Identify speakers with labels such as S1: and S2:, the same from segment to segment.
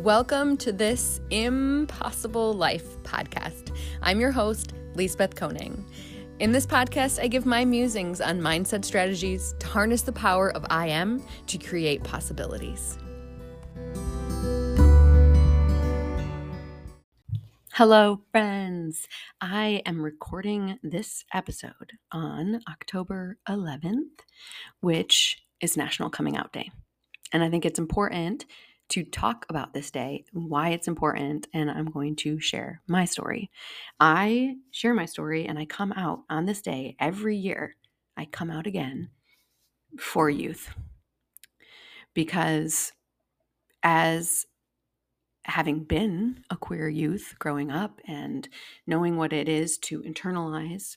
S1: Welcome to this Impossible Life podcast. I'm your host, Lisbeth Koning. In this podcast, I give my musings on mindset strategies to harness the power of I am to create possibilities. Hello, friends. I am recording this episode on October 11th, which is National Coming Out Day. And I think it's important to talk about this day, why it's important, and I'm going to share my story. I share my story and I come out on this day every year. I come out again for youth because as having been a queer youth growing up and knowing what it is to internalize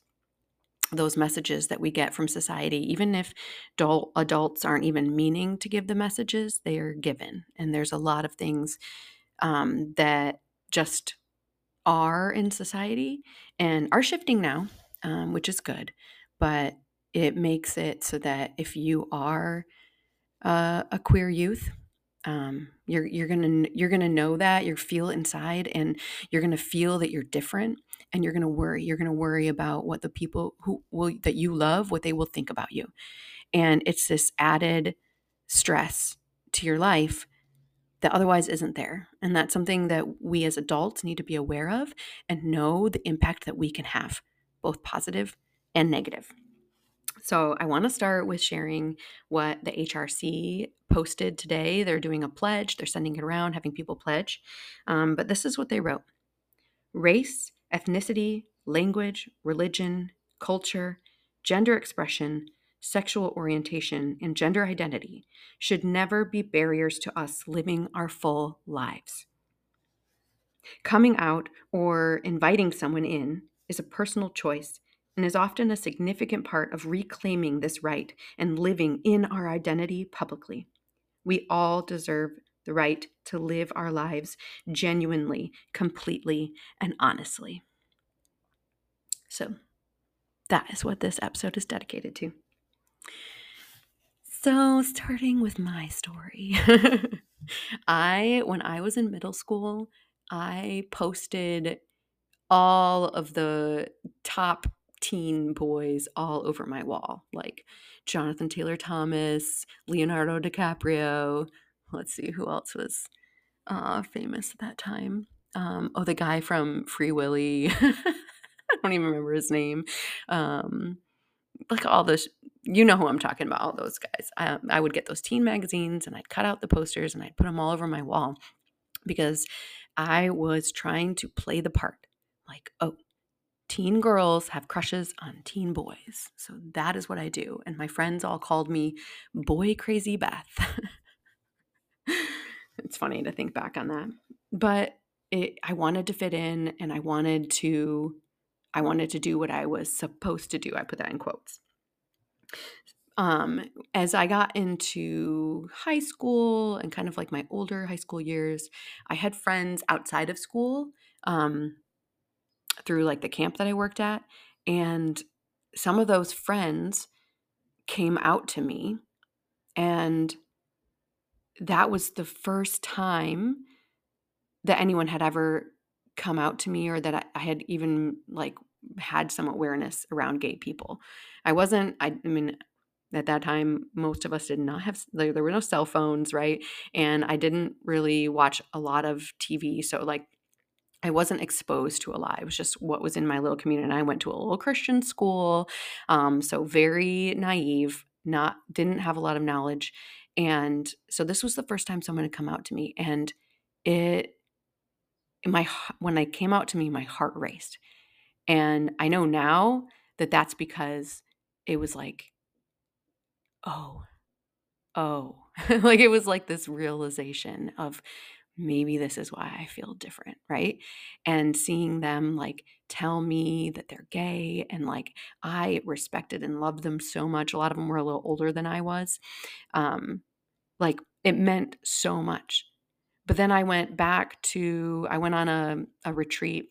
S1: those messages that we get from society, even if adult, adults aren't even meaning to give the messages, they are given. And there's a lot of things um, that just are in society and are shifting now, um, which is good. But it makes it so that if you are uh, a queer youth, um, you're you're gonna you're gonna know that you feel inside, and you're gonna feel that you're different, and you're gonna worry. You're gonna worry about what the people who will that you love, what they will think about you, and it's this added stress to your life that otherwise isn't there. And that's something that we as adults need to be aware of and know the impact that we can have, both positive and negative. So, I want to start with sharing what the HRC posted today. They're doing a pledge, they're sending it around, having people pledge. Um, but this is what they wrote Race, ethnicity, language, religion, culture, gender expression, sexual orientation, and gender identity should never be barriers to us living our full lives. Coming out or inviting someone in is a personal choice and is often a significant part of reclaiming this right and living in our identity publicly. We all deserve the right to live our lives genuinely, completely, and honestly. So, that is what this episode is dedicated to. So, starting with my story. I, when I was in middle school, I posted all of the top teen boys all over my wall, like Jonathan Taylor Thomas, Leonardo DiCaprio. Let's see who else was uh, famous at that time. Um, oh, the guy from Free Willy. I don't even remember his name. Um, like all those, you know who I'm talking about, all those guys. I, I would get those teen magazines and I'd cut out the posters and I'd put them all over my wall because I was trying to play the part. Like, oh, teen girls have crushes on teen boys. So that is what I do. And my friends all called me Boy Crazy Beth. it's funny to think back on that. But it, I wanted to fit in and I wanted to I wanted to do what I was supposed to do. I put that in quotes. Um, as I got into high school and kind of like my older high school years, I had friends outside of school. Um, through like the camp that I worked at. And some of those friends came out to me. And that was the first time that anyone had ever come out to me or that I, I had even like had some awareness around gay people. I wasn't, I, I mean, at that time most of us did not have there, there were no cell phones right and i didn't really watch a lot of tv so like I wasn't exposed to a lot. It was just what was in my little community. And I went to a little Christian school, um, so very naive, not didn't have a lot of knowledge. And so this was the first time someone had come out to me, and it my when I came out to me, my heart raced. And I know now that that's because it was like, oh, oh, like it was like this realization of maybe this is why I feel different, right? And seeing them like tell me that they're gay and like I respected and loved them so much. A lot of them were a little older than I was. Um, like it meant so much. But then I went back to, I went on a, a retreat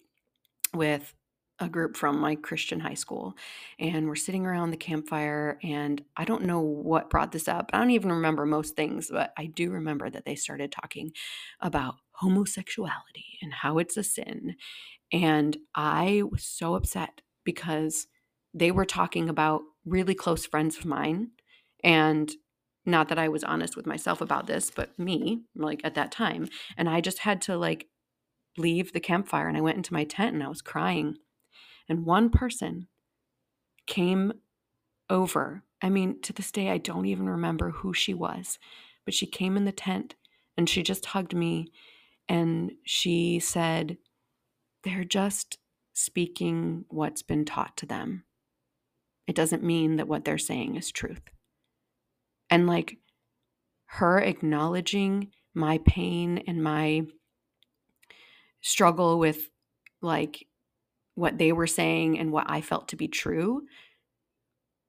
S1: with a group from my Christian high school, and we're sitting around the campfire. And I don't know what brought this up. I don't even remember most things, but I do remember that they started talking about homosexuality and how it's a sin. And I was so upset because they were talking about really close friends of mine. And not that I was honest with myself about this, but me, like at that time. And I just had to like leave the campfire and I went into my tent and I was crying. And one person came over. I mean, to this day, I don't even remember who she was, but she came in the tent and she just hugged me and she said, They're just speaking what's been taught to them. It doesn't mean that what they're saying is truth. And like her acknowledging my pain and my struggle with like what they were saying and what I felt to be true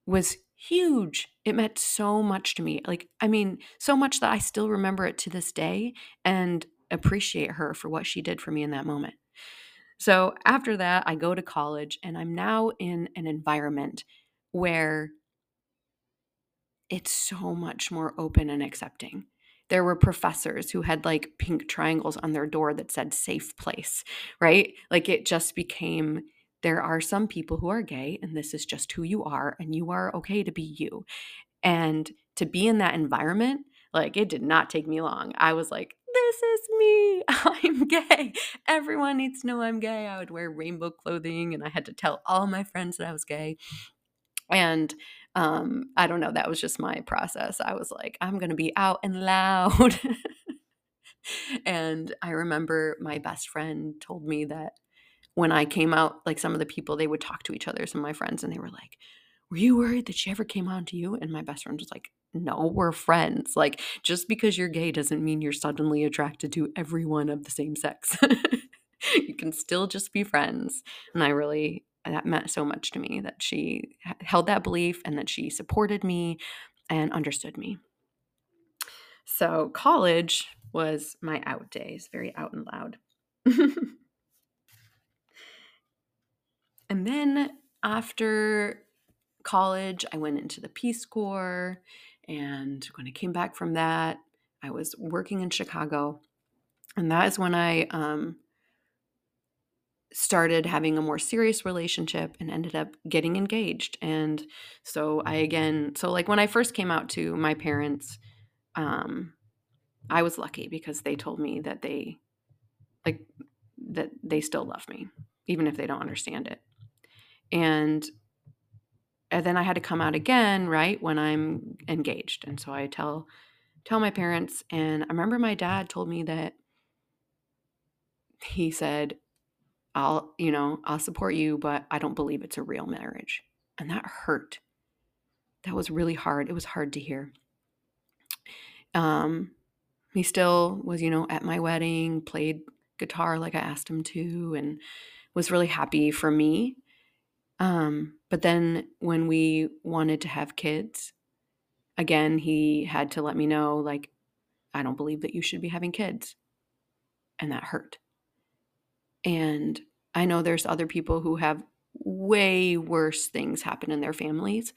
S1: was huge. It meant so much to me. Like, I mean, so much that I still remember it to this day and appreciate her for what she did for me in that moment. So after that, I go to college and I'm now in an environment where it's so much more open and accepting. There were professors who had like pink triangles on their door that said safe place, right? Like it just became there are some people who are gay and this is just who you are and you are okay to be you. And to be in that environment, like it did not take me long. I was like, this is me. I'm gay. Everyone needs to know I'm gay. I would wear rainbow clothing and I had to tell all my friends that I was gay. And um, I don't know, that was just my process. I was like, I'm going to be out and loud. and I remember my best friend told me that when I came out, like some of the people, they would talk to each other, some of my friends, and they were like, Were you worried that she ever came on to you? And my best friend was like, No, we're friends. Like, just because you're gay doesn't mean you're suddenly attracted to everyone of the same sex. you can still just be friends. And I really that meant so much to me that she held that belief and that she supported me and understood me. So, college was my out days, very out and loud. and then after college, I went into the Peace Corps. And when I came back from that, I was working in Chicago. And that is when I um, started having a more serious relationship and ended up getting engaged. And so I again, so like when I first came out to my parents, um, I was lucky because they told me that they like that they still love me, even if they don't understand it. And and then I had to come out again, right, when I'm engaged. And so I tell tell my parents and I remember my dad told me that he said I'll, you know, I'll support you, but I don't believe it's a real marriage. And that hurt. That was really hard. It was hard to hear. Um, he still was, you know, at my wedding, played guitar like I asked him to, and was really happy for me. Um, but then when we wanted to have kids, again, he had to let me know, like, I don't believe that you should be having kids. And that hurt. And I know there's other people who have way worse things happen in their families,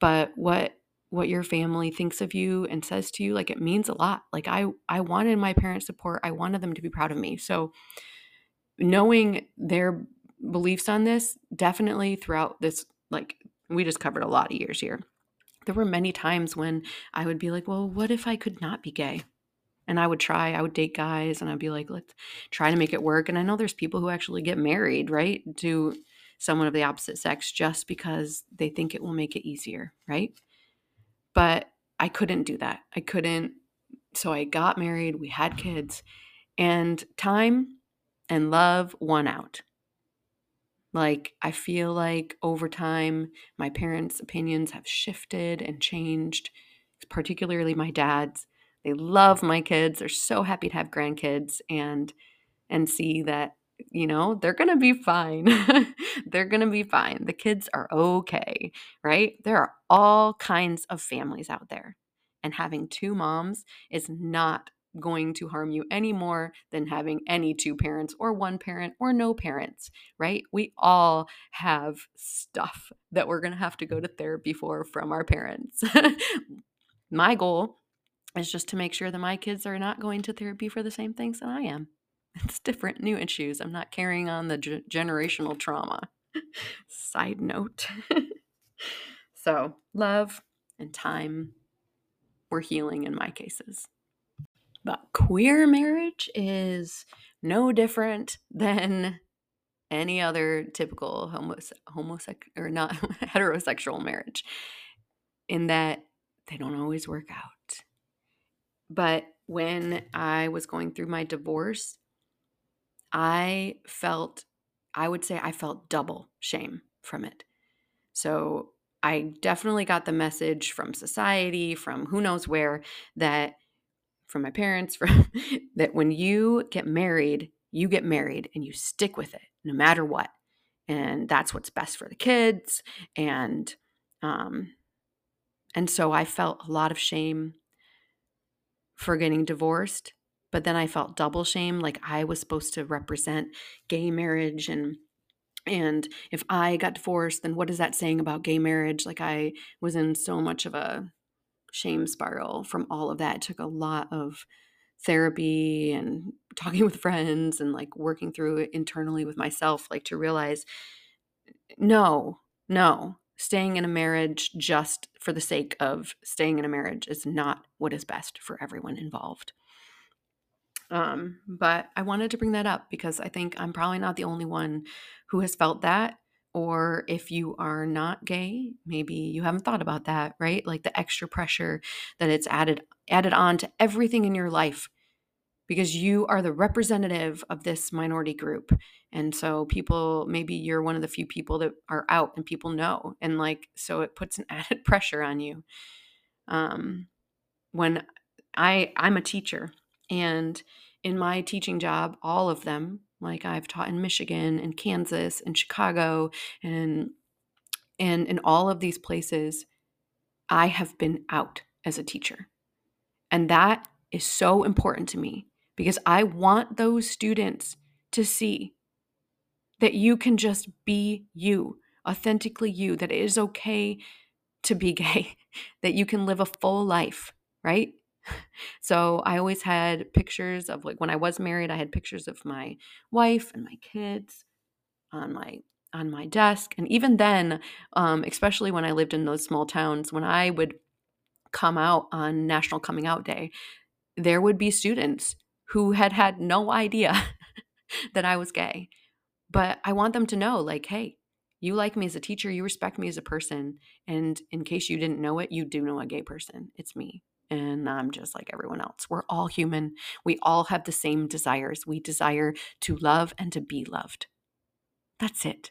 S1: but what what your family thinks of you and says to you like it means a lot. Like I I wanted my parents' support. I wanted them to be proud of me. So knowing their beliefs on this definitely throughout this like we just covered a lot of years here. There were many times when I would be like, "Well, what if I could not be gay?" and I would try, I would date guys and I'd be like, let's try to make it work. And I know there's people who actually get married, right, to someone of the opposite sex just because they think it will make it easier, right? But I couldn't do that. I couldn't. So I got married, we had kids, and time and love won out. Like, I feel like over time, my parents' opinions have shifted and changed, particularly my dad's they love my kids. They're so happy to have grandkids and and see that you know, they're going to be fine. they're going to be fine. The kids are okay, right? There are all kinds of families out there. And having two moms is not going to harm you any more than having any two parents or one parent or no parents, right? We all have stuff that we're going to have to go to therapy for from our parents. my goal is just to make sure that my kids are not going to therapy for the same things that I am. It's different new issues. I'm not carrying on the g- generational trauma. Side note. so, love and time were healing in my cases. But queer marriage is no different than any other typical homose- homosexual or not heterosexual marriage in that they don't always work out. But when I was going through my divorce, I felt, I would say I felt double shame from it. So I definitely got the message from society, from who knows where, that from my parents, from that when you get married, you get married and you stick with it no matter what. And that's what's best for the kids. And um, and so I felt a lot of shame for getting divorced, but then I felt double shame like I was supposed to represent gay marriage and and if I got divorced, then what is that saying about gay marriage? Like I was in so much of a shame spiral from all of that. It took a lot of therapy and talking with friends and like working through it internally with myself, like to realize no, no, staying in a marriage just for the sake of staying in a marriage is not what is best for everyone involved. Um, but I wanted to bring that up because I think I'm probably not the only one who has felt that. Or if you are not gay, maybe you haven't thought about that, right? Like the extra pressure that it's added added on to everything in your life because you are the representative of this minority group. And so people maybe you're one of the few people that are out and people know and like so it puts an added pressure on you. Um when I I'm a teacher and in my teaching job, all of them, like I've taught in Michigan and Kansas and Chicago and and in all of these places, I have been out as a teacher. And that is so important to me because I want those students to see that you can just be you, authentically you, that it is okay to be gay, that you can live a full life, right? So I always had pictures of like when I was married, I had pictures of my wife and my kids on my on my desk. And even then, um, especially when I lived in those small towns, when I would come out on National Coming Out Day, there would be students who had had no idea that I was gay. But I want them to know, like, hey, you like me as a teacher, you respect me as a person. And in case you didn't know it, you do know a gay person. It's me and I'm just like everyone else. We're all human. We all have the same desires. We desire to love and to be loved. That's it.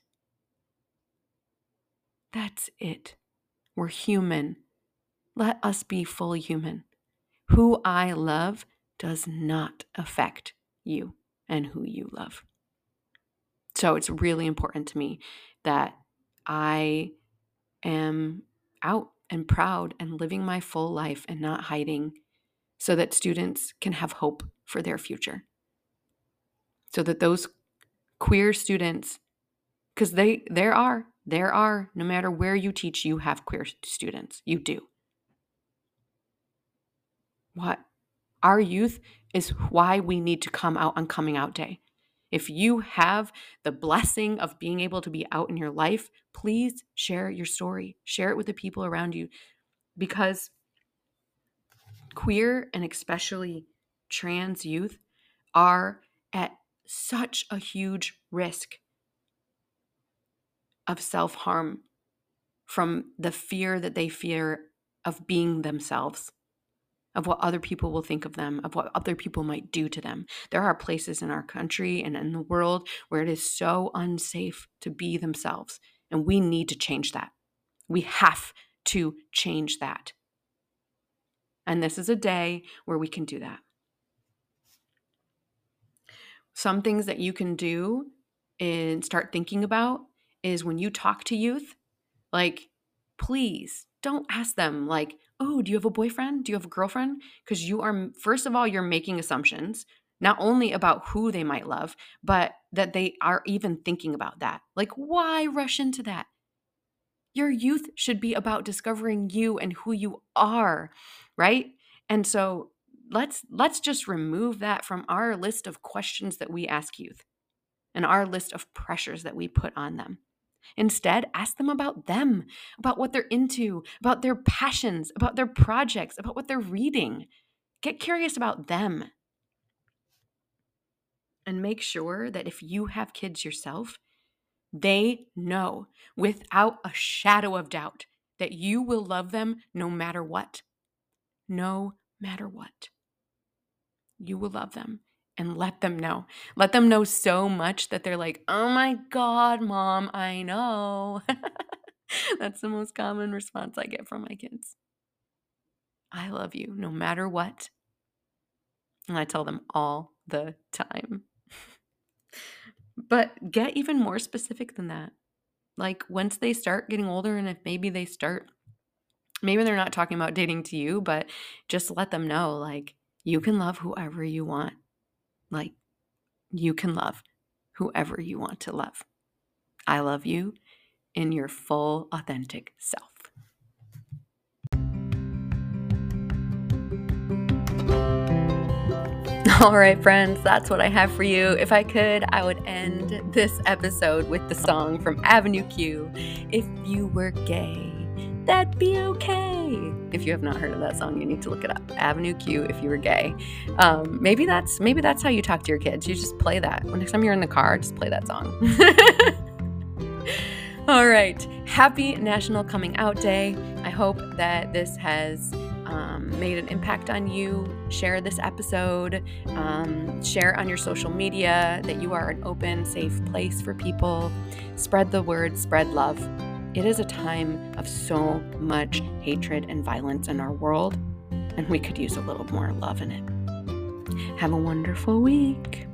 S1: That's it. We're human. Let us be fully human. Who I love does not affect you and who you love. So it's really important to me that I am out and proud and living my full life and not hiding so that students can have hope for their future. So that those queer students because they there are there are no matter where you teach you have queer students. You do. What our youth is why we need to come out on coming out day. If you have the blessing of being able to be out in your life, please share your story. Share it with the people around you because queer and especially trans youth are at such a huge risk of self harm from the fear that they fear of being themselves of what other people will think of them, of what other people might do to them. There are places in our country and in the world where it is so unsafe to be themselves, and we need to change that. We have to change that. And this is a day where we can do that. Some things that you can do and start thinking about is when you talk to youth, like, please don't ask them like, "Oh, do you have a boyfriend? Do you have a girlfriend?" Because you are first of all, you're making assumptions not only about who they might love, but that they are even thinking about that. Like, why rush into that? Your youth should be about discovering you and who you are, right? And so let's let's just remove that from our list of questions that we ask youth and our list of pressures that we put on them. Instead, ask them about them, about what they're into, about their passions, about their projects, about what they're reading. Get curious about them. And make sure that if you have kids yourself, they know without a shadow of doubt that you will love them no matter what. No matter what. You will love them and let them know. Let them know so much that they're like, oh my God, mom, I know. That's the most common response I get from my kids. I love you no matter what. And I tell them all the time. but get even more specific than that. Like once they start getting older, and if maybe they start, maybe they're not talking about dating to you, but just let them know like, you can love whoever you want like, you can love whoever you want to love. I love you in your full, authentic self. All right, friends, that's what I have for you. If I could, I would end this episode with the song from Avenue Q If You Were Gay that'd be okay. If you have not heard of that song, you need to look it up. Avenue Q if you were gay. Um, maybe that's maybe that's how you talk to your kids. You just play that. Next time you're in the car, just play that song. All right. Happy National Coming Out Day. I hope that this has um, made an impact on you. Share this episode. Um, share on your social media that you are an open, safe place for people. Spread the word, spread love. It is a time of so much hatred and violence in our world, and we could use a little more love in it. Have a wonderful week.